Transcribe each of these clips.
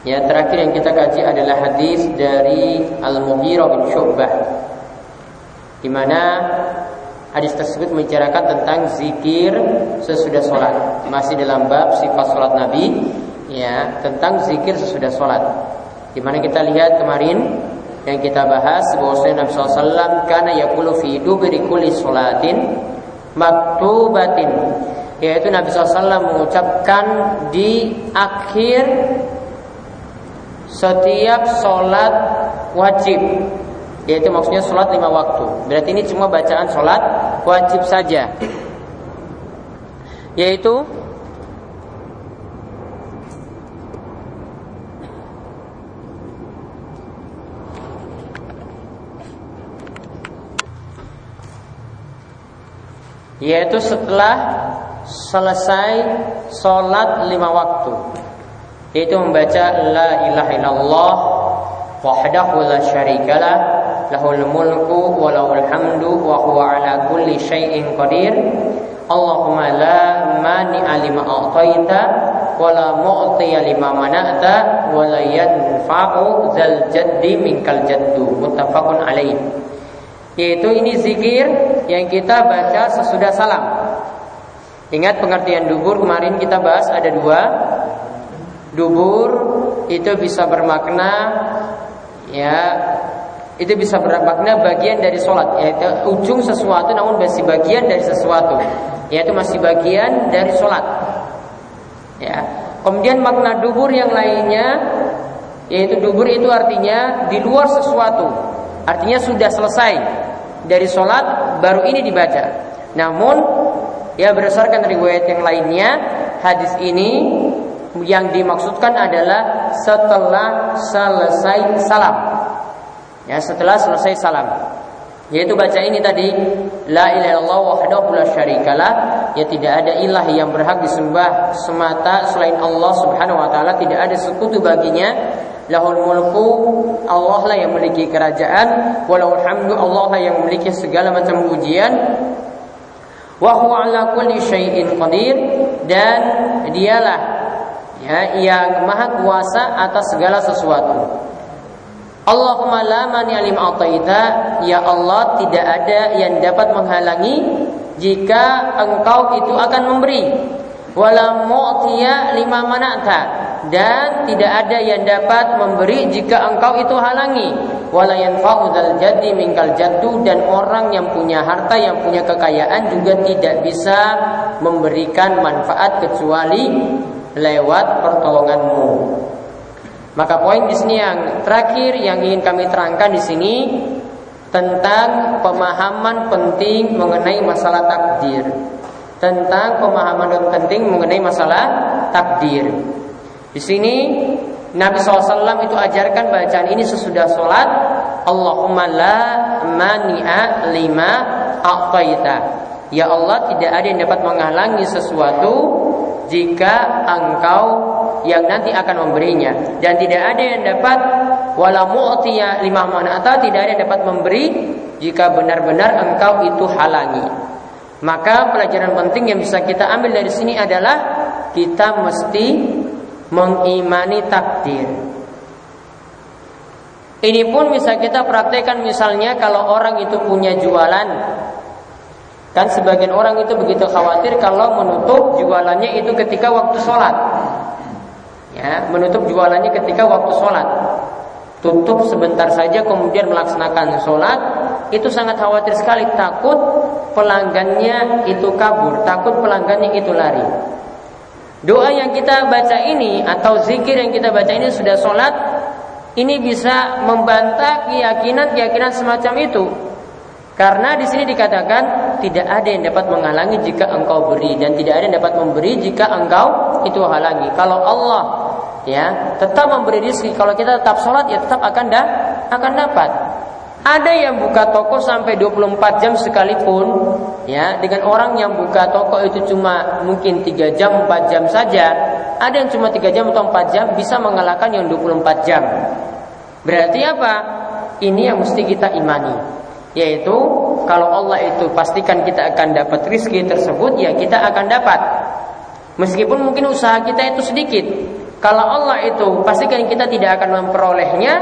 Ya, terakhir yang kita kaji adalah hadis dari Al-Mughirah bin Syu'bah. Di mana hadis tersebut membicarakan tentang zikir sesudah sholat. Masih dalam bab sifat sholat Nabi, ya, tentang zikir sesudah sholat. Di mana kita lihat kemarin yang kita bahas bahwasanya Nabi SAW karena yakulu fi dubri sholatin maktubatin yaitu Nabi SAW mengucapkan di akhir setiap sholat wajib. Yaitu maksudnya sholat lima waktu. Berarti ini cuma bacaan sholat wajib saja. Yaitu yaitu setelah selesai sholat lima waktu yaitu membaca la ilaha illallah wahdahu la syarikalah lahul mulku wa lahul hamdu wa huwa ala kulli syai'in qadir Allahumma la mani'a lima a'taita wa la mu'tiya lima mana'ta wa la yanfa'u zal jaddi minkal jaddu muttafaqun alaih yaitu ini zikir yang kita baca sesudah salam. Ingat pengertian dubur kemarin kita bahas ada dua. Dubur itu bisa bermakna ya itu bisa bermakna bagian dari sholat yaitu ujung sesuatu namun masih bagian dari sesuatu yaitu masih bagian dari sholat ya kemudian makna dubur yang lainnya yaitu dubur itu artinya di luar sesuatu artinya sudah selesai dari sholat baru ini dibaca. Namun ya berdasarkan riwayat yang lainnya hadis ini yang dimaksudkan adalah setelah selesai salam. Ya, setelah selesai salam. Yaitu baca ini tadi La ilaha illallah wahdahu la syarikalah Ya tidak ada ilah yang berhak disembah semata selain Allah subhanahu wa ta'ala. Tidak ada sekutu baginya. Lahul mulku Allah lah yang memiliki kerajaan. Walau hamdu Allah lah yang memiliki segala macam ujian Wa huwa ala kulli syai'in qadir. Dan dialah ya, yang maha kuasa atas segala sesuatu. Allahumma la mani alim ataita. Ya Allah tidak ada yang dapat menghalangi Jika engkau itu akan memberi. Wala mu'tiya lima mana'ta. Dan tidak ada yang dapat memberi jika engkau itu halangi. Wala yanfa'u dzal jaddi minkal jaddu. Dan orang yang punya harta yang punya kekayaan juga tidak bisa memberikan manfaat kecuali lewat pertolonganmu. Maka poin di sini yang terakhir yang ingin kami terangkan di sini tentang pemahaman penting mengenai masalah takdir. Tentang pemahaman penting mengenai masalah takdir. Di sini Nabi SAW itu ajarkan bacaan ini sesudah sholat Allahumma la mani'a lima a'taita. Ya Allah tidak ada yang dapat menghalangi sesuatu Jika engkau yang nanti akan memberinya. Dan tidak ada yang dapat Wala mu'tiya lima mana'ata Tidak ada yang dapat memberi Jika benar-benar engkau itu halangi. Maka pelajaran penting yang bisa kita ambil dari sini adalah Kita mesti mengimani takdir. Ini pun bisa kita praktekkan misalnya kalau orang itu punya jualan Kan sebagian orang itu begitu khawatir kalau menutup jualannya itu ketika waktu sholat. Ya, menutup jualannya ketika waktu sholat. Tutup sebentar saja kemudian melaksanakan sholat Itu sangat khawatir sekali. Takut pelanggannya itu kabur Takut pelanggannya itu lari. Doa yang kita baca ini atau zikir yang kita baca ini sudah sholat ini bisa membantah keyakinan-keyakinan semacam itu. Karena di sini dikatakan tidak ada yang dapat menghalangi jika engkau beri dan tidak ada yang dapat memberi jika engkau itu halangi. Kalau Allah ya tetap memberi rezeki, kalau kita tetap sholat ya tetap akan dah akan dapat. Ada yang buka toko sampai 24 jam sekalipun ya dengan orang yang buka toko itu cuma mungkin 3 jam 4 jam saja ada yang cuma 3 jam atau 4 jam bisa mengalahkan yang 24 jam berarti apa ini yang mesti kita imani yaitu kalau Allah itu pastikan kita akan dapat rizki tersebut ya kita akan dapat meskipun mungkin usaha kita itu sedikit Kalau Allah itu pastikan kita tidak akan memperolehnya,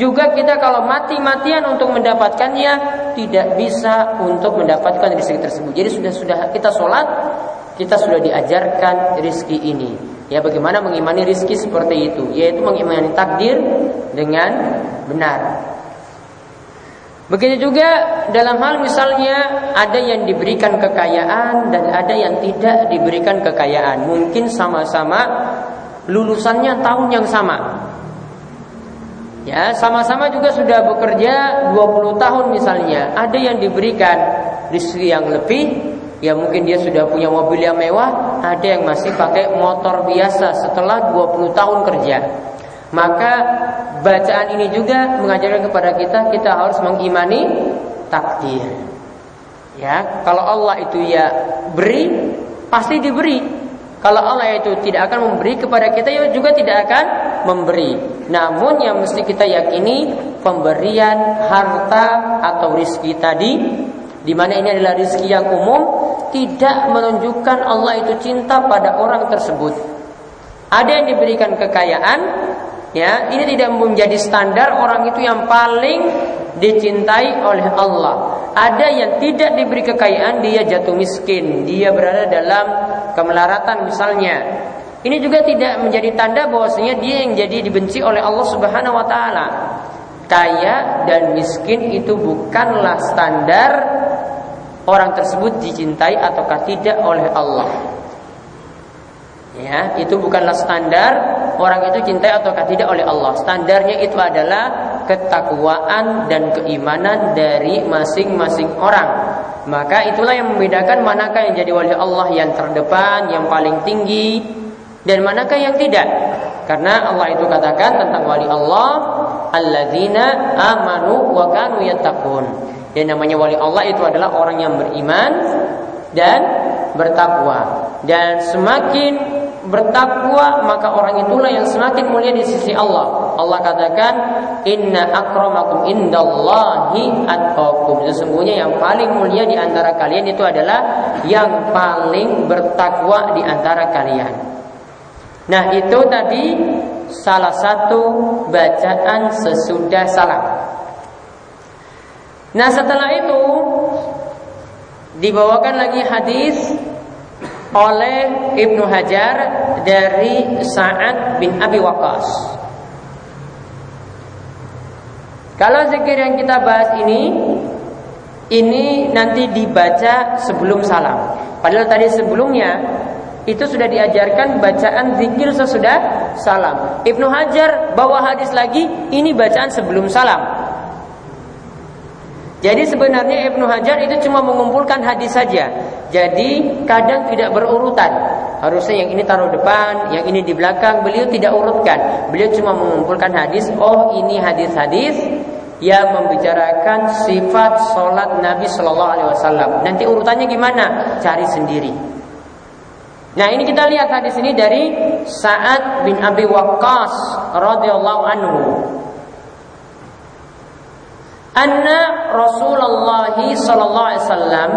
juga kita kalau mati-matian untuk mendapatkannya tidak bisa untuk mendapatkan rezeki tersebut. Jadi sudah sudah kita sholat, kita sudah diajarkan rezeki ini. Ya bagaimana mengimani rezeki seperti itu, yaitu mengimani takdir dengan benar. Begitu juga dalam hal misalnya ada yang diberikan kekayaan dan ada yang tidak diberikan kekayaan. Mungkin sama-sama lulusannya tahun yang sama. Ya, sama-sama juga sudah bekerja 20 tahun misalnya. Ada yang diberikan rezeki yang lebih, ya mungkin dia sudah punya mobil yang mewah, ada yang masih pakai motor biasa setelah 20 tahun kerja. Maka bacaan ini juga mengajarkan kepada kita kita harus mengimani takdir. Ya, kalau Allah itu ya beri, pasti diberi. Kalau Allah itu tidak akan memberi kepada kita, ya juga tidak akan memberi. Namun yang mesti kita yakini pemberian harta atau rizki tadi, di mana ini adalah rizki yang umum, tidak menunjukkan Allah itu cinta pada orang tersebut. Ada yang diberikan kekayaan, ya ini tidak menjadi standar orang itu yang paling dicintai oleh Allah. Ada yang tidak diberi kekayaan dia jatuh miskin, dia berada dalam kemelaratan misalnya. Ini juga tidak menjadi tanda bahwasanya dia yang jadi dibenci oleh Allah Subhanahu wa taala. Kaya dan miskin itu bukanlah standar orang tersebut dicintai ataukah tidak oleh Allah. Ya, itu bukanlah standar orang itu cintai ataukah tidak oleh Allah. Standarnya itu adalah ketakwaan dan keimanan dari masing-masing orang. Maka itulah yang membedakan manakah yang jadi wali Allah yang terdepan, yang paling tinggi dan manakah yang tidak. Karena Allah itu katakan tentang wali Allah, alladzina amanu wa kanu yattaqun. Dan namanya wali Allah itu adalah orang yang beriman dan bertakwa. Dan semakin bertakwa maka orang itulah yang semakin mulia di sisi Allah. Allah katakan inna akramakum indallahi atqakum. Sesungguhnya yang paling mulia di antara kalian itu adalah yang paling bertakwa di antara kalian. Nah, itu tadi salah satu bacaan sesudah salam. Nah, setelah itu dibawakan lagi hadis oleh Ibnu Hajar dari Sa'ad bin Abi Waqqas. Kalau zikir yang kita bahas ini ini nanti dibaca sebelum salam. Padahal tadi sebelumnya itu sudah diajarkan bacaan zikir sesudah salam. Ibnu Hajar bawa hadis lagi, ini bacaan sebelum salam. Jadi sebenarnya Ibnu Hajar itu cuma mengumpulkan hadis saja. Jadi kadang tidak berurutan. Harusnya yang ini taruh depan, yang ini di belakang. Beliau tidak urutkan. Beliau cuma mengumpulkan hadis. Oh ini hadis-hadis yang membicarakan sifat sholat Nabi Shallallahu Alaihi Wasallam. Nanti urutannya gimana? Cari sendiri. Nah ini kita lihat hadis ini dari Sa'ad bin Abi Waqqas radhiyallahu anhu anna Rasulullah sallallahu alaihi wasallam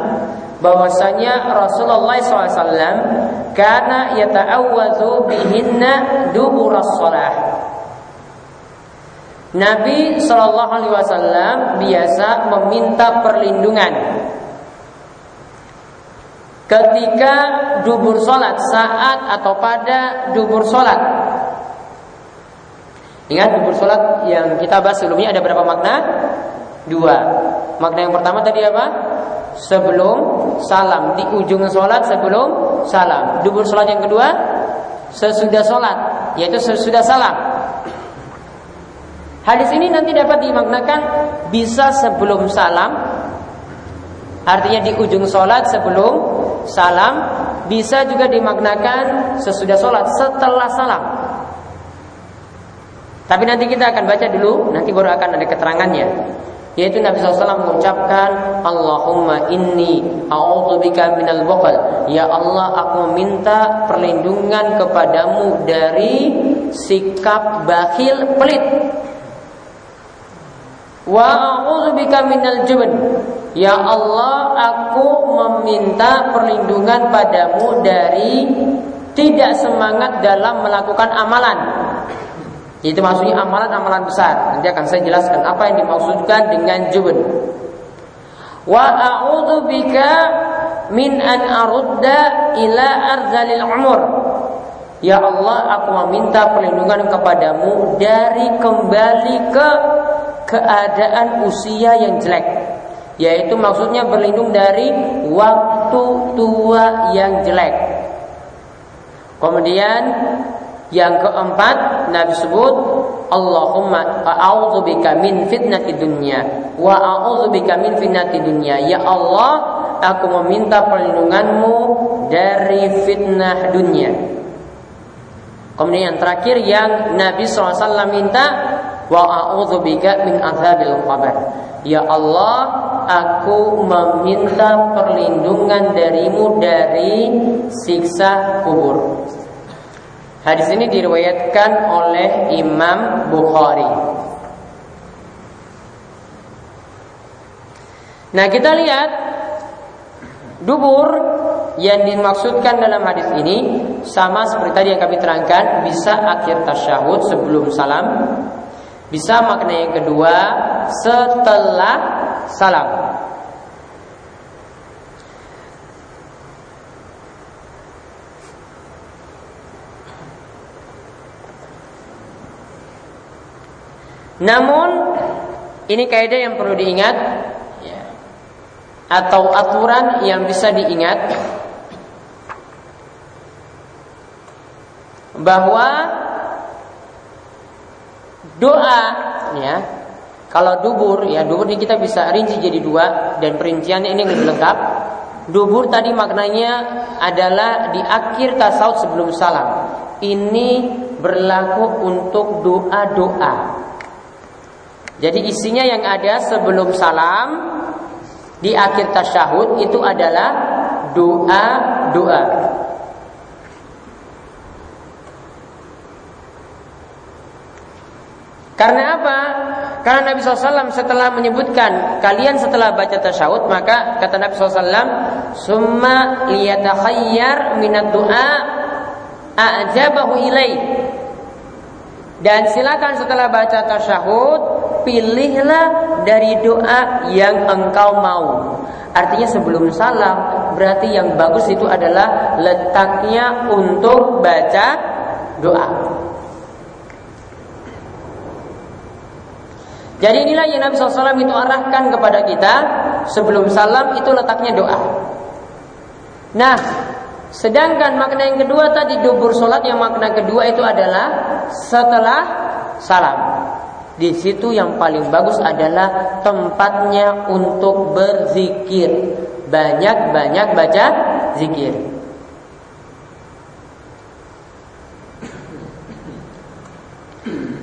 bahwasanya Rasulullah SAW karena yata'awwadhu bihinna dubur shalah Nabi Shallallahu Alaihi Wasallam biasa meminta perlindungan ketika dubur solat saat atau pada dubur solat. Ingat dubur solat yang kita bahas sebelumnya ada berapa makna? Dua. Makna yang pertama tadi apa? Sebelum salam di ujung sholat sebelum salam. Dubur sholat yang kedua sesudah sholat, yaitu sesudah salam. Hadis ini nanti dapat dimaknakan bisa sebelum salam, artinya di ujung sholat sebelum salam, bisa juga dimaknakan sesudah sholat setelah salam. Tapi nanti kita akan baca dulu, nanti baru akan ada keterangannya. Yaitu Nabi SAW mengucapkan Allahumma inni a'udzubika minal bukal Ya Allah aku meminta perlindungan kepadamu dari sikap bakhil pelit. Wa a'udzubika minal jubn. Ya Allah aku meminta perlindungan padamu dari tidak semangat dalam melakukan amalan. Itu maksudnya amalan-amalan besar. Nanti akan saya jelaskan apa yang dimaksudkan dengan jubun. Wa a'udzu bika min an arudda ila arzalil umur. Ya Allah, aku meminta perlindungan kepadamu dari kembali ke keadaan usia yang jelek. Yaitu maksudnya berlindung dari waktu tua yang jelek. Kemudian yang keempat Nabi sebut Allahumma a'udzubika min fitnati dunya wa a'udzubika min fitnati dunya. Ya Allah, aku meminta perlindunganmu dari fitnah dunia. Kemudian yang terakhir yang Nabi SAW minta wa a'udzubika min adzabil qabr. Ya Allah, aku meminta perlindungan darimu dari siksa kubur. Hadis ini diriwayatkan oleh Imam Bukhari. Nah, kita lihat dubur yang dimaksudkan dalam hadis ini sama seperti tadi yang kami terangkan, bisa akhir tasyahud sebelum salam, bisa makna yang kedua setelah salam. Namun ini kaidah yang perlu diingat ya, atau aturan yang bisa diingat bahwa doa ya kalau dubur ya dubur ini kita bisa rinci jadi dua dan perinciannya ini lebih lengkap. Dubur tadi maknanya adalah di akhir tasawuf sebelum salam. Ini berlaku untuk doa-doa. Jadi isinya yang ada sebelum salam di akhir tasyahud itu adalah doa-doa. Karena apa? Karena Nabi SAW setelah menyebutkan kalian setelah baca tasyahud maka kata Nabi SAW summa liyatakhayyar minat doa a'jabahu ilaih dan silakan setelah baca tasyahud pilihlah dari doa yang engkau mau. Artinya sebelum salam berarti yang bagus itu adalah letaknya untuk baca doa. Jadi inilah yang Nabi SAW itu arahkan kepada kita sebelum salam itu letaknya doa. Nah, sedangkan makna yang kedua tadi dubur sholat yang makna kedua itu adalah setelah salam. Di situ yang paling bagus adalah tempatnya untuk berzikir. Banyak-banyak baca zikir.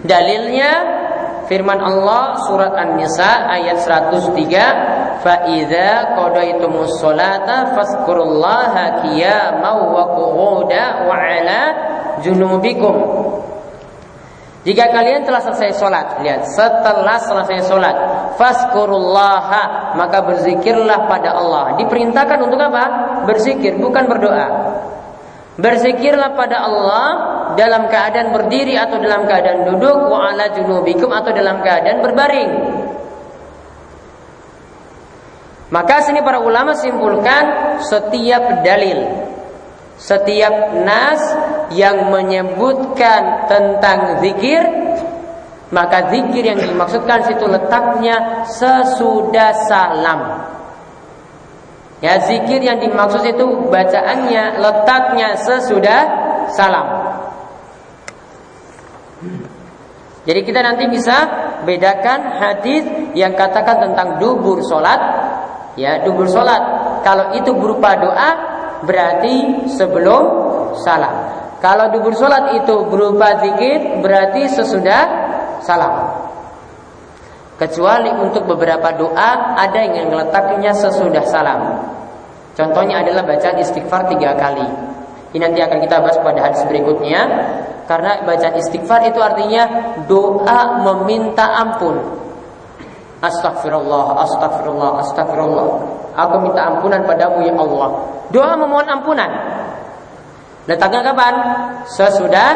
Dalilnya firman Allah surat An-Nisa ayat 103 fa idza qadaitumus salata fazkurullaha qiyaman wa qu'udan wa 'ala junubikum jika kalian telah selesai sholat, lihat setelah selesai sholat, faskurullaha maka berzikirlah pada Allah. Diperintahkan untuk apa? Berzikir, bukan berdoa. Berzikirlah pada Allah dalam keadaan berdiri atau dalam keadaan duduk, wa ala junubikum atau dalam keadaan berbaring. Maka sini para ulama simpulkan setiap dalil setiap nas yang menyebutkan tentang zikir maka zikir yang dimaksudkan situ letaknya sesudah salam. Ya zikir yang dimaksud itu bacaannya letaknya sesudah salam. Jadi kita nanti bisa bedakan hadis yang katakan tentang dubur solat, ya dubur solat. Kalau itu berupa doa, berarti sebelum salam. Kalau dubur sholat itu berupa zikir berarti sesudah salam. Kecuali untuk beberapa doa ada yang meletakkannya sesudah salam. Contohnya adalah bacaan istighfar tiga kali. Ini nanti akan kita bahas pada hadis berikutnya. Karena bacaan istighfar itu artinya doa meminta ampun. Astagfirullah, astagfirullah, astagfirullah. Aku minta ampunan padamu ya Allah. Doa memohon ampunan. Letaknya kapan? Sesudah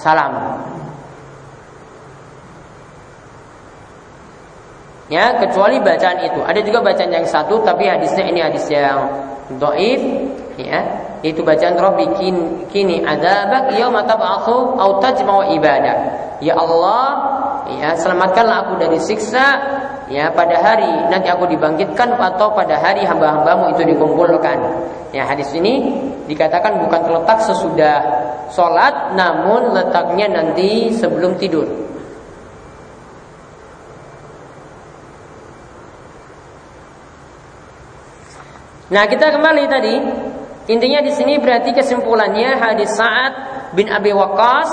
salam. Ya, kecuali bacaan itu. Ada juga bacaan yang satu tapi hadisnya ini hadis yang doif ya itu bacaan Rabbi kini, kini adzabak yauma tab'atsu au tajma'u ibadah ya Allah ya selamatkanlah aku dari siksa ya pada hari nanti aku dibangkitkan atau pada hari hamba-hambamu itu dikumpulkan ya hadis ini dikatakan bukan terletak sesudah sholat namun letaknya nanti sebelum tidur Nah, kita kembali tadi. Intinya di sini berarti kesimpulannya hadis Sa'ad bin Abi Waqqas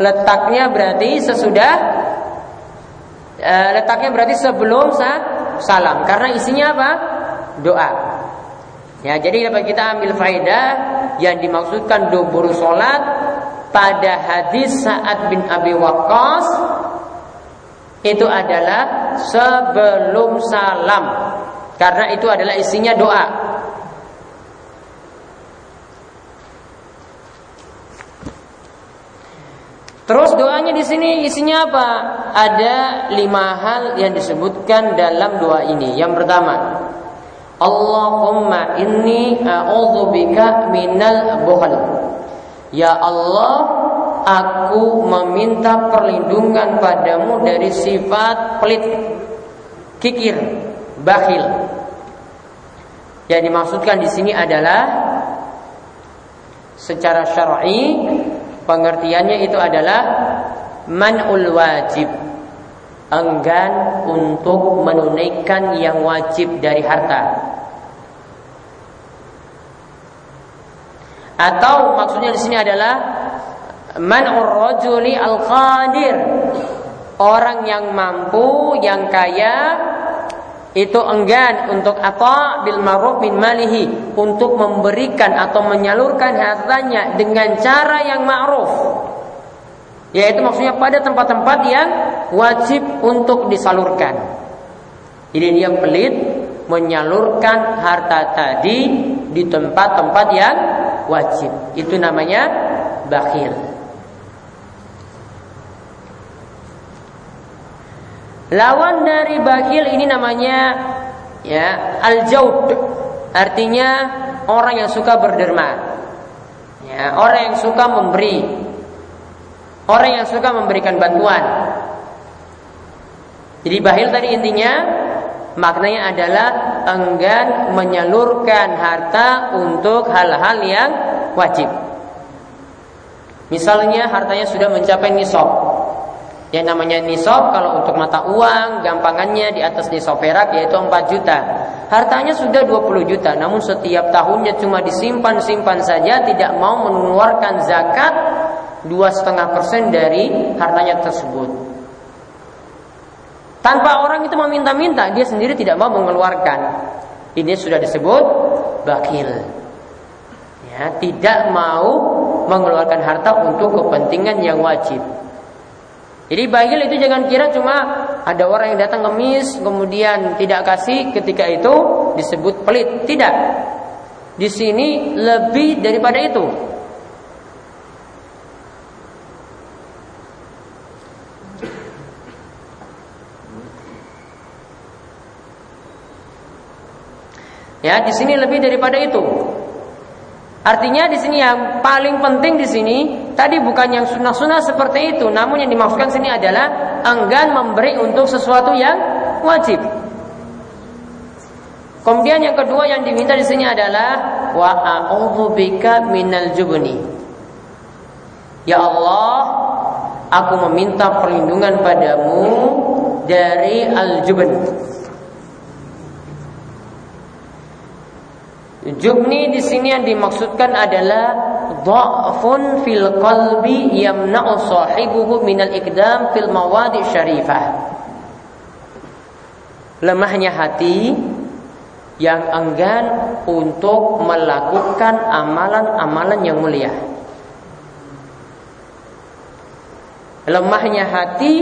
letaknya berarti sesudah uh, letaknya berarti sebelum sa salam karena isinya apa? Doa. Ya, jadi dapat kita ambil faedah yang dimaksudkan dubur salat pada hadis Sa'ad bin Abi Waqqas itu adalah sebelum salam karena itu adalah isinya doa. Terus doanya di sini isinya apa? Ada lima hal yang disebutkan dalam doa ini. Yang pertama, Allahumma inni a'udzubika minal bukhl. Ya Allah, aku meminta perlindungan padamu dari sifat pelit, kikir, bakhil. Yang dimaksudkan di sini adalah secara syar'i Pengertiannya itu adalah man'ul wajib. Enggan untuk menunaikan yang wajib dari harta. Atau maksudnya di sini adalah man'ur rajuli al-qadir. Orang yang mampu, yang kaya, itu enggan untuk apa bil ma'ruf min malihi. Untuk memberikan atau menyalurkan hartanya dengan cara yang ma'ruf. Yaitu maksudnya pada tempat-tempat yang wajib untuk disalurkan. Ini dia pelit menyalurkan harta tadi di tempat-tempat yang wajib. Itu namanya bakhil Lawan dari bakhil ini namanya ya al-jaud. Artinya orang yang suka berderma. Ya, orang yang suka memberi. Orang yang suka memberikan bantuan. Jadi bakhil tadi intinya maknanya adalah enggan menyalurkan harta untuk hal-hal yang wajib. Misalnya hartanya sudah mencapai nisab, yang namanya nisab kalau untuk mata uang gampangannya di atas nisab perak yaitu 4 juta. Hartanya sudah 20 juta namun setiap tahunnya cuma disimpan-simpan saja tidak mau mengeluarkan zakat dua setengah persen dari hartanya tersebut. Tanpa orang itu meminta-minta, dia sendiri tidak mau mengeluarkan. Ini sudah disebut bakil. Ya, tidak mau mengeluarkan harta untuk kepentingan yang wajib. Jadi bagil itu jangan kira cuma ada orang yang datang ngemis kemudian tidak kasih ketika itu disebut pelit. Tidak. Di sini lebih daripada itu. Ya, di sini lebih daripada itu. Artinya di sini yang paling penting di sini tadi bukan yang sunnah-sunnah seperti itu, namun yang dimaksudkan sini adalah enggan memberi untuk sesuatu yang wajib. Kemudian yang kedua yang diminta di sini adalah wa a'udzubika minal jubni. Ya Allah, aku meminta perlindungan padamu dari al-jubn. Jubni di sini yang dimaksudkan adalah dha'fun fil qalbi yamna'u sahibuhu minal ikdam fil mawadi syarifah. Lemahnya hati yang enggan untuk melakukan amalan-amalan yang mulia. Lemahnya hati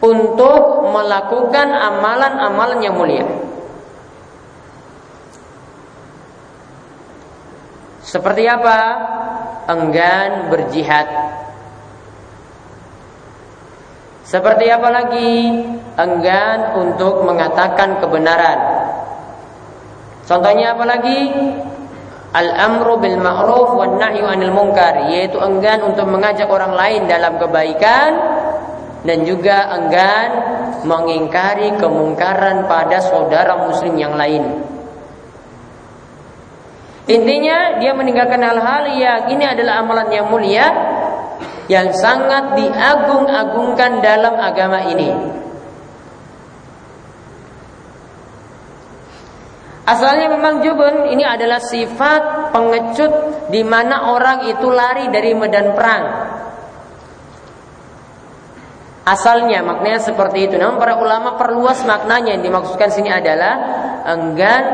untuk melakukan amalan-amalan yang mulia. Seperti apa? enggan berjihad. Seperti apa lagi? Enggan untuk mengatakan kebenaran. Contohnya apa lagi? Al-amru bil ma'ruf wan nahyu anil munkar, yaitu enggan untuk mengajak orang lain dalam kebaikan dan juga enggan mengingkari kemungkaran pada saudara muslim yang lain. Intinya dia meninggalkan hal-hal yang ini adalah amalan yang mulia yang sangat diagung-agungkan dalam agama ini. Asalnya memang jubun ini adalah sifat pengecut di mana orang itu lari dari medan perang. Asalnya maknanya seperti itu. Namun para ulama perluas maknanya yang dimaksudkan sini adalah enggan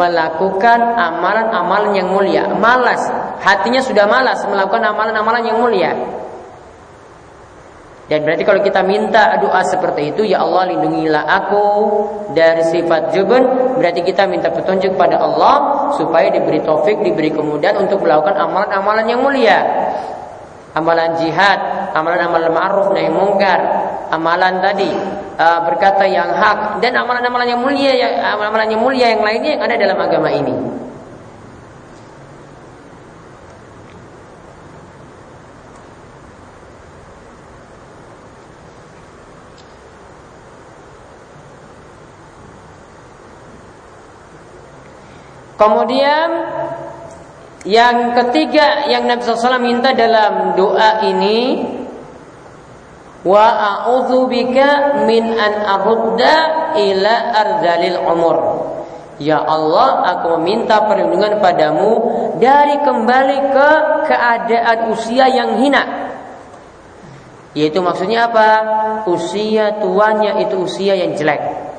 melakukan amalan-amalan yang mulia. Malas, hatinya sudah malas melakukan amalan-amalan yang mulia. Dan berarti kalau kita minta doa seperti itu, ya Allah lindungilah aku dari sifat jubun, berarti kita minta petunjuk pada Allah supaya diberi taufik, diberi kemudahan untuk melakukan amalan-amalan yang mulia amalan jihad, amalan-amalan ma'ruf nahi mungkar, amalan tadi uh, berkata yang hak dan amalan-amalan yang mulia yang amalan-amalan yang mulia yang lainnya yang ada dalam agama ini. Kemudian yang ketiga yang Nabi SAW minta dalam doa ini Wa a'udhu bika min an arudda ila ardalil umur Ya Allah, aku meminta perlindungan padamu dari kembali ke keadaan usia yang hina. Yaitu maksudnya apa? Usia tuanya itu usia yang jelek.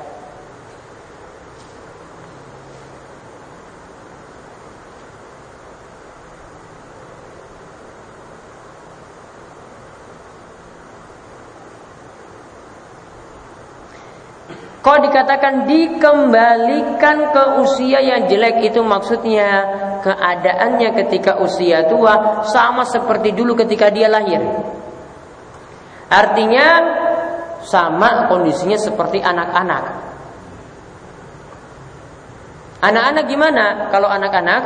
Kau dikatakan dikembalikan ke usia yang jelek itu maksudnya keadaannya ketika usia tua sama seperti dulu ketika dia lahir. Artinya sama kondisinya seperti anak-anak. Anak-anak gimana? Kalau anak-anak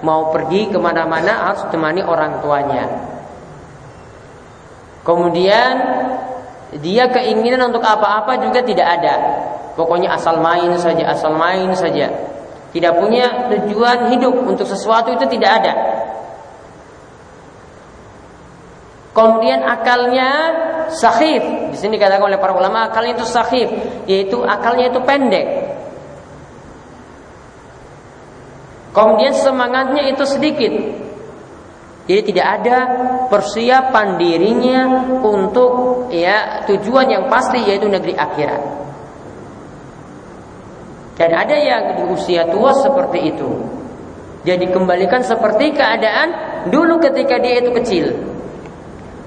mau pergi ke mana-mana harus temani orang tuanya. Kemudian dia keinginan untuk apa-apa juga tidak ada. Pokoknya asal main saja, asal main saja. Tidak punya tujuan hidup untuk sesuatu itu tidak ada. Kemudian akalnya sahif. Di sini dikatakan oleh para ulama akalnya itu sahif, yaitu akalnya itu pendek. Kemudian semangatnya itu sedikit. Jadi tidak ada persiapan dirinya untuk ya tujuan yang pasti yaitu negeri akhirat. Dan ada yang di usia tua seperti itu. Jadi kembalikan seperti keadaan dulu ketika dia itu kecil.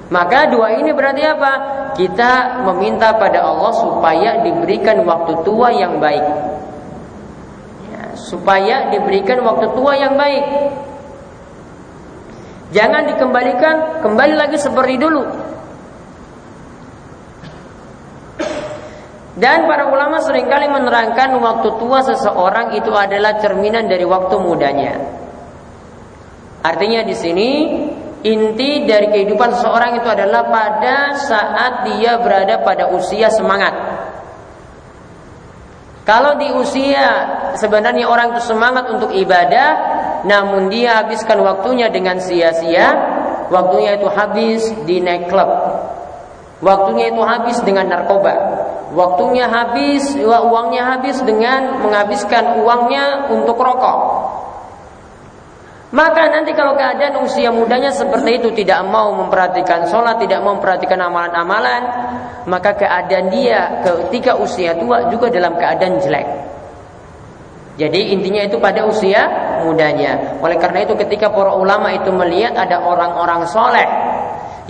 Maka dua ini berarti apa? Kita meminta pada Allah supaya diberikan waktu tua yang baik. Ya, supaya diberikan waktu tua yang baik. Jangan dikembalikan kembali lagi seperti dulu. Dan para ulama sering kali menerangkan waktu tua seseorang itu adalah cerminan dari waktu mudanya. Artinya di sini inti dari kehidupan seseorang itu adalah pada saat dia berada pada usia semangat. Kalau di usia sebenarnya orang itu semangat untuk ibadah, namun dia habiskan waktunya dengan sia-sia, waktunya itu habis di nightclub. Waktunya itu habis dengan narkoba. Waktunya habis, uangnya habis dengan menghabiskan uangnya untuk rokok. Maka nanti kalau keadaan usia mudanya seperti itu tidak mau memperhatikan sholat, tidak mau memperhatikan amalan-amalan, maka keadaan dia ketika usia tua juga dalam keadaan jelek. Jadi intinya itu pada usia mudanya. Oleh karena itu ketika para ulama itu melihat ada orang-orang soleh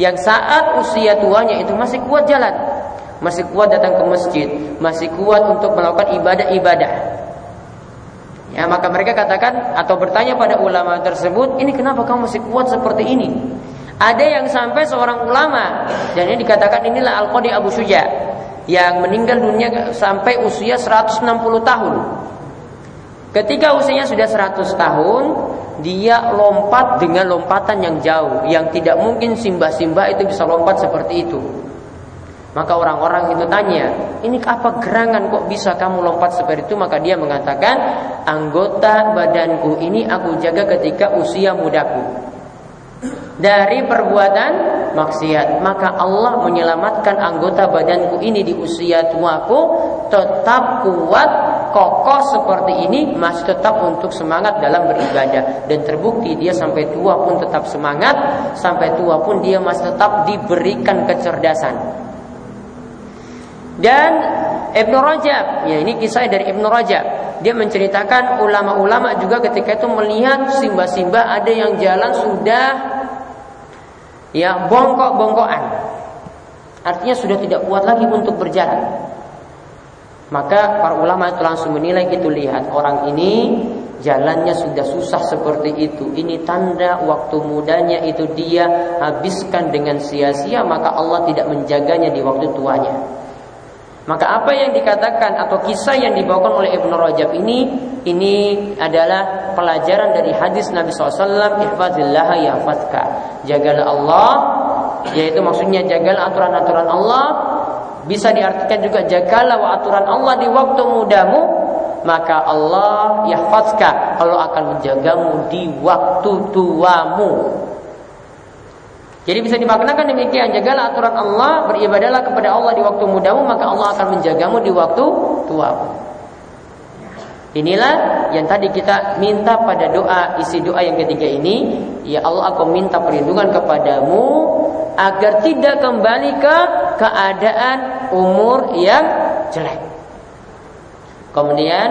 yang saat usia tuanya itu masih kuat jalan, masih kuat datang ke masjid, masih kuat untuk melakukan ibadah-ibadah. Ya, maka mereka katakan atau bertanya pada ulama tersebut, ini kenapa kamu masih kuat seperti ini? Ada yang sampai seorang ulama dan ini dikatakan inilah Al-Qadi Abu Suja yang meninggal dunia sampai usia 160 tahun. Ketika usianya sudah 100 tahun, dia lompat dengan lompatan yang jauh yang tidak mungkin simbah-simbah itu bisa lompat seperti itu. Maka orang-orang itu tanya, ini apa gerangan kok bisa kamu lompat seperti itu? Maka dia mengatakan, anggota badanku ini aku jaga ketika usia mudaku. Dari perbuatan maksiat, maka Allah menyelamatkan anggota badanku ini di usia tuaku tetap kuat, kokoh seperti ini masih tetap untuk semangat dalam beribadah dan terbukti dia sampai tua pun tetap semangat, sampai tua pun dia masih tetap diberikan kecerdasan. Dan Ibnu Rajab, ya ini kisah dari Ibnu Rajab. Dia menceritakan ulama-ulama juga ketika itu melihat simba-simba ada yang jalan sudah ya bongkok-bongkokan. Artinya sudah tidak kuat lagi untuk berjalan. Maka para ulama itu langsung menilai itu lihat orang ini jalannya sudah susah seperti itu. Ini tanda waktu mudanya itu dia habiskan dengan sia-sia maka Allah tidak menjaganya di waktu tuanya. Maka apa yang dikatakan atau kisah yang dibawakan oleh Ibnu Rajab ini ini adalah pelajaran dari hadis Nabi SAW ihfazillah yahfazka. Jagalah Allah yaitu maksudnya jagalah aturan-aturan Allah. Bisa diartikan juga jagalah aturan Allah di waktu mudamu maka Allah yahfazka Allah akan menjagamu di waktu tuamu jadi bisa dimaknakan demikian, jagalah aturan Allah, beribadalah kepada Allah di waktu mudamu, maka Allah akan menjagamu di waktu tuamu. Inilah yang tadi kita minta pada doa isi doa yang ketiga ini, ya Allah aku minta perlindungan kepadamu agar tidak kembali ke keadaan umur yang jelek. Kemudian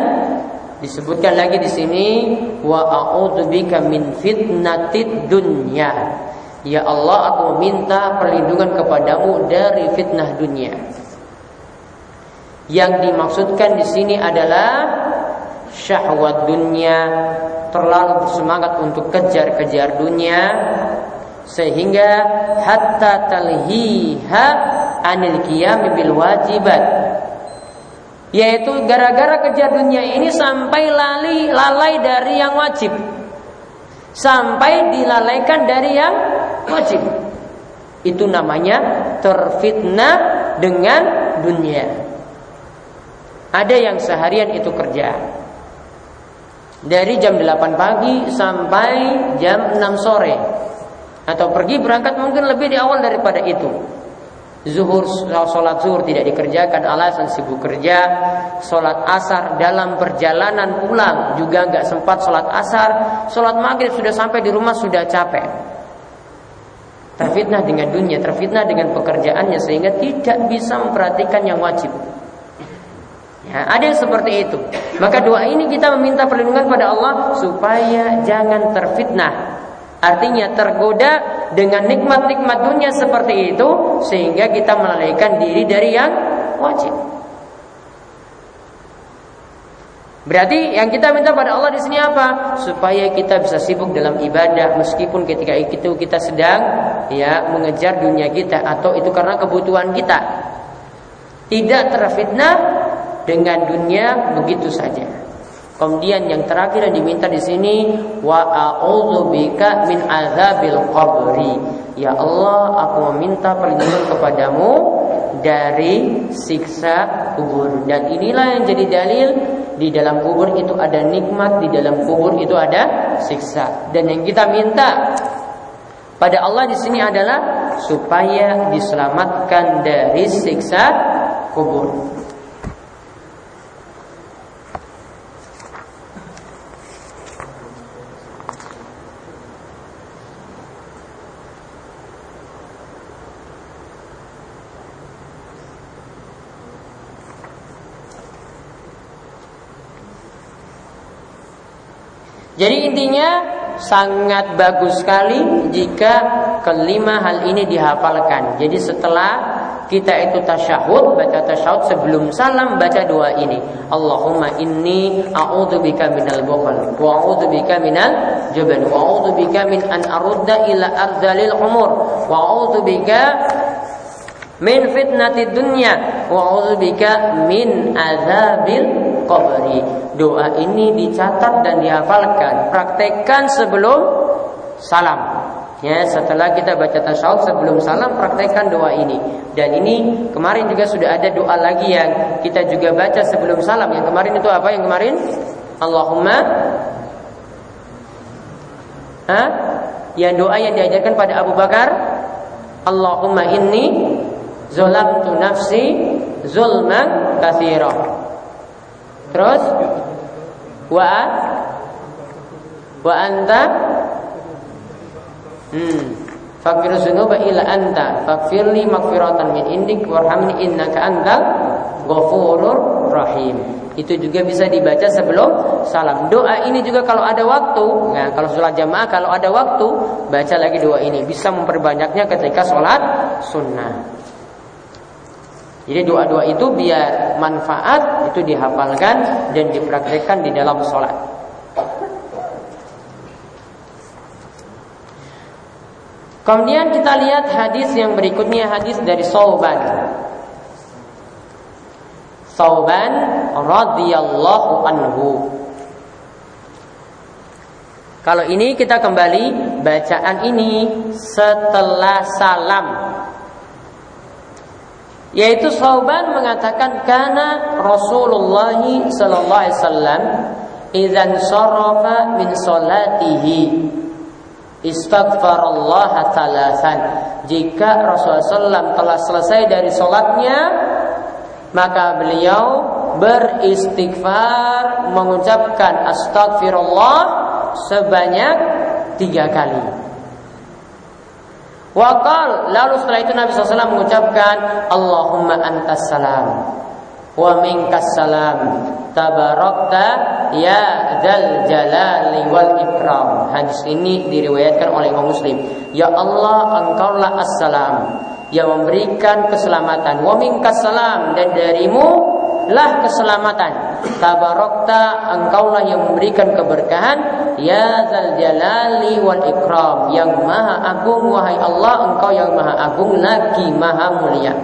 disebutkan lagi di sini wa a'udzubika min fitnatid dunya Ya Allah aku meminta perlindungan kepadamu dari fitnah dunia. Yang dimaksudkan di sini adalah syahwat dunia, terlalu bersemangat untuk kejar-kejar dunia sehingga hatta talhiha anil qiyam bil wajibat yaitu gara-gara kejar dunia ini sampai lali lalai dari yang wajib sampai dilalaikan dari yang wajib. Itu namanya terfitnah dengan dunia. Ada yang seharian itu kerja. Dari jam 8 pagi sampai jam 6 sore. Atau pergi berangkat mungkin lebih di awal daripada itu. Zuhur, sholat zuhur tidak dikerjakan alasan sibuk kerja Sholat asar dalam perjalanan pulang Juga nggak sempat sholat asar Sholat maghrib sudah sampai di rumah sudah capek terfitnah dengan dunia, terfitnah dengan pekerjaannya sehingga tidak bisa memperhatikan yang wajib. Ya, ada yang seperti itu. Maka doa ini kita meminta perlindungan pada Allah supaya jangan terfitnah. Artinya tergoda dengan nikmat-nikmat dunia seperti itu sehingga kita melalaikan diri dari yang wajib. Berarti yang kita minta pada Allah di sini apa? Supaya kita bisa sibuk dalam ibadah meskipun ketika itu kita sedang ya mengejar dunia kita atau itu karena kebutuhan kita. Tidak terfitnah dengan dunia begitu saja. Kemudian yang terakhir yang diminta di sini wa a'udzubika min azabil qabri. Ya Allah, aku meminta perlindungan kepadamu dari siksa kubur. Dan inilah yang jadi dalil di dalam kubur itu ada nikmat, di dalam kubur itu ada siksa. Dan yang kita minta pada Allah di sini adalah supaya diselamatkan dari siksa kubur. Jadi intinya sangat bagus sekali jika kelima hal ini dihafalkan. Jadi setelah kita itu tasyahud, baca tasyahud sebelum salam baca doa ini. Allahumma inni a'udzubika minal bukhl wa a'udzubika minal jubn wa a'udzubika min an arudda ila ardalil umur wa a'udzubika min fitnati dunya wa a'udzubika min adzabil qabri. Doa ini dicatat dan dihafalkan, praktekkan sebelum salam. Ya, setelah kita baca tasyahud sebelum salam praktekkan doa ini. Dan ini kemarin juga sudah ada doa lagi yang kita juga baca sebelum salam. Yang kemarin itu apa? Yang kemarin Allahumma Hah? Yang doa yang diajarkan pada Abu Bakar Allahumma inni zalamtu nafsi zulman katsira. Terus? Wa? Wa anta? Hmm. Fakir zunuba ila anta. Fakfirli makfiratan min indik Warhamni innaka antal Ghafurur rahim. Itu juga bisa dibaca sebelum salam. Doa ini juga kalau ada waktu. Nah kalau sholat jamaah kalau ada waktu Baca lagi doa ini. Bisa memperbanyaknya ketika sholat sunnah jadi doa-doa itu biar manfaat itu dihafalkan dan dipraktekkan di dalam sholat. Kemudian kita lihat hadis yang berikutnya hadis dari Sauban. Sauban radhiyallahu anhu. Kalau ini kita kembali bacaan ini setelah salam. Yaitu Sauban mengatakan karena Rasulullah sallallahu alaihi wasallam idzan sarafa min salatihi. Istighfarallah talasan Jika Rasulullah SAW telah selesai dari sholatnya Maka beliau beristighfar Mengucapkan astagfirullah Sebanyak tiga kali Wakal Lalu setelah itu Nabi SAW mengucapkan Allahumma antas salam Wa minkas salam Tabarakta ya dzal jalali wal ikram. Hadis ini diriwayatkan oleh Imam Muslim. Ya Allah, Engkaulah assalam yang memberikan keselamatan. Wa minkas salam dan darimu lah keselamatan. Tabarakta engkaulah yang memberikan keberkahan ya zal jalali wal ikram yang maha agung wahai Allah engkau yang maha agung lagi maha mulia.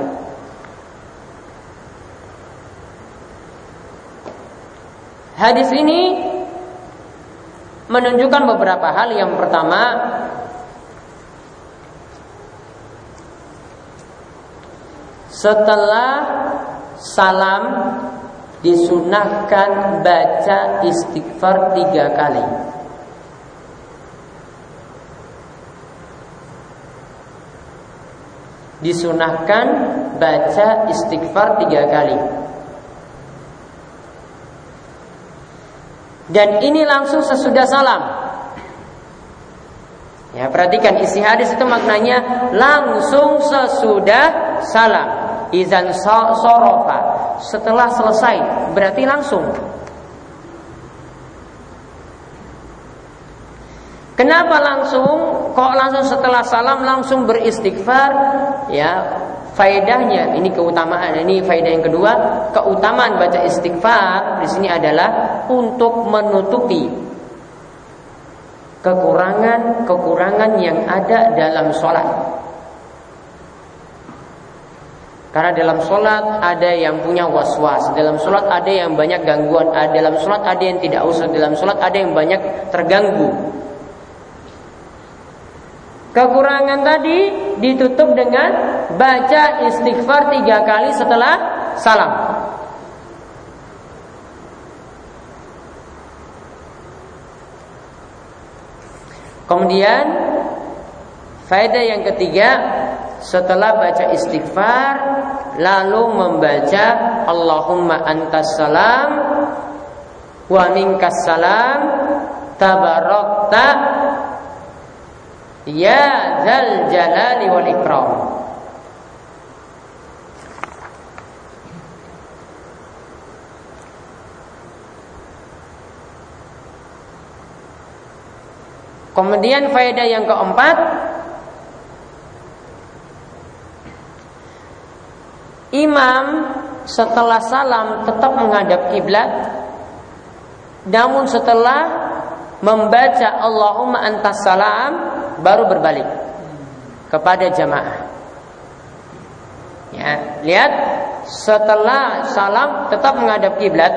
Hadis ini menunjukkan beberapa hal. Yang pertama, setelah salam disunahkan baca istighfar tiga kali. Disunahkan baca istighfar tiga kali. Dan ini langsung sesudah salam. Ya, perhatikan isi hadis itu maknanya langsung sesudah salam. Izan sorofa. Setelah selesai, berarti langsung. Kenapa langsung? Kok langsung setelah salam langsung beristighfar? Ya, faedahnya ini keutamaan ini faedah yang kedua keutamaan baca istighfar di sini adalah untuk menutupi kekurangan-kekurangan yang ada dalam sholat karena dalam sholat ada yang punya was-was Dalam sholat ada yang banyak gangguan Dalam sholat ada yang tidak usah Dalam sholat ada yang banyak terganggu Kekurangan tadi ditutup dengan baca istighfar tiga kali setelah salam. Kemudian faedah yang ketiga setelah baca istighfar lalu membaca Allahumma antas salam wa minkas salam tabarakta Ya Zal Jalali wal Ikram. Kemudian faedah yang keempat imam setelah salam tetap menghadap kiblat namun setelah membaca Allahumma antas salam baru berbalik kepada jamaah. Ya, lihat setelah salam tetap menghadap kiblat,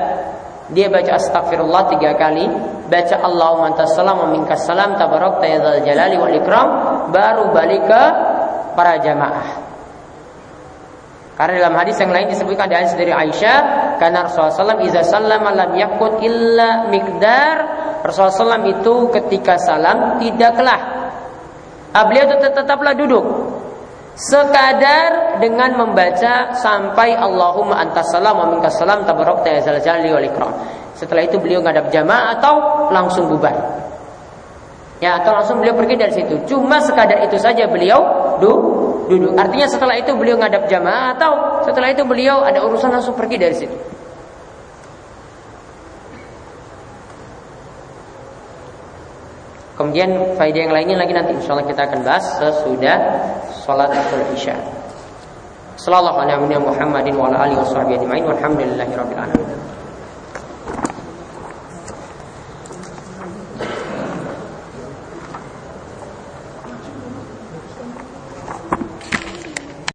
dia baca astagfirullah tiga kali, baca Allahumma antas salam wa minkas salam tabarak ya jalali wal ikram, baru balik ke para jamaah. Karena dalam hadis yang lain disebutkan dari Aisyah, karena Rasulullah SAW iza salam lam yakut illa mikdar. Rasulullah SAW itu ketika salam tidaklah ah, beliau tetap tetaplah duduk sekadar dengan membaca sampai Allahumma antas salam wa minkas salam tabarakta ya jalali wal ikram. Setelah itu beliau ngadap jamaah atau langsung bubar. Ya, atau langsung beliau pergi dari situ. Cuma sekadar itu saja beliau duduk duduk. Artinya setelah itu beliau ngadap jamaah atau setelah itu beliau ada urusan langsung pergi dari situ. Kemudian faedah yang lainnya lagi nanti insya Allah kita akan bahas sesudah sholat isya. Sallallahu alaihi wa Muhammadin wa ala alihi wa sahbihi ajma'in walhamdulillahi rabbil alamin.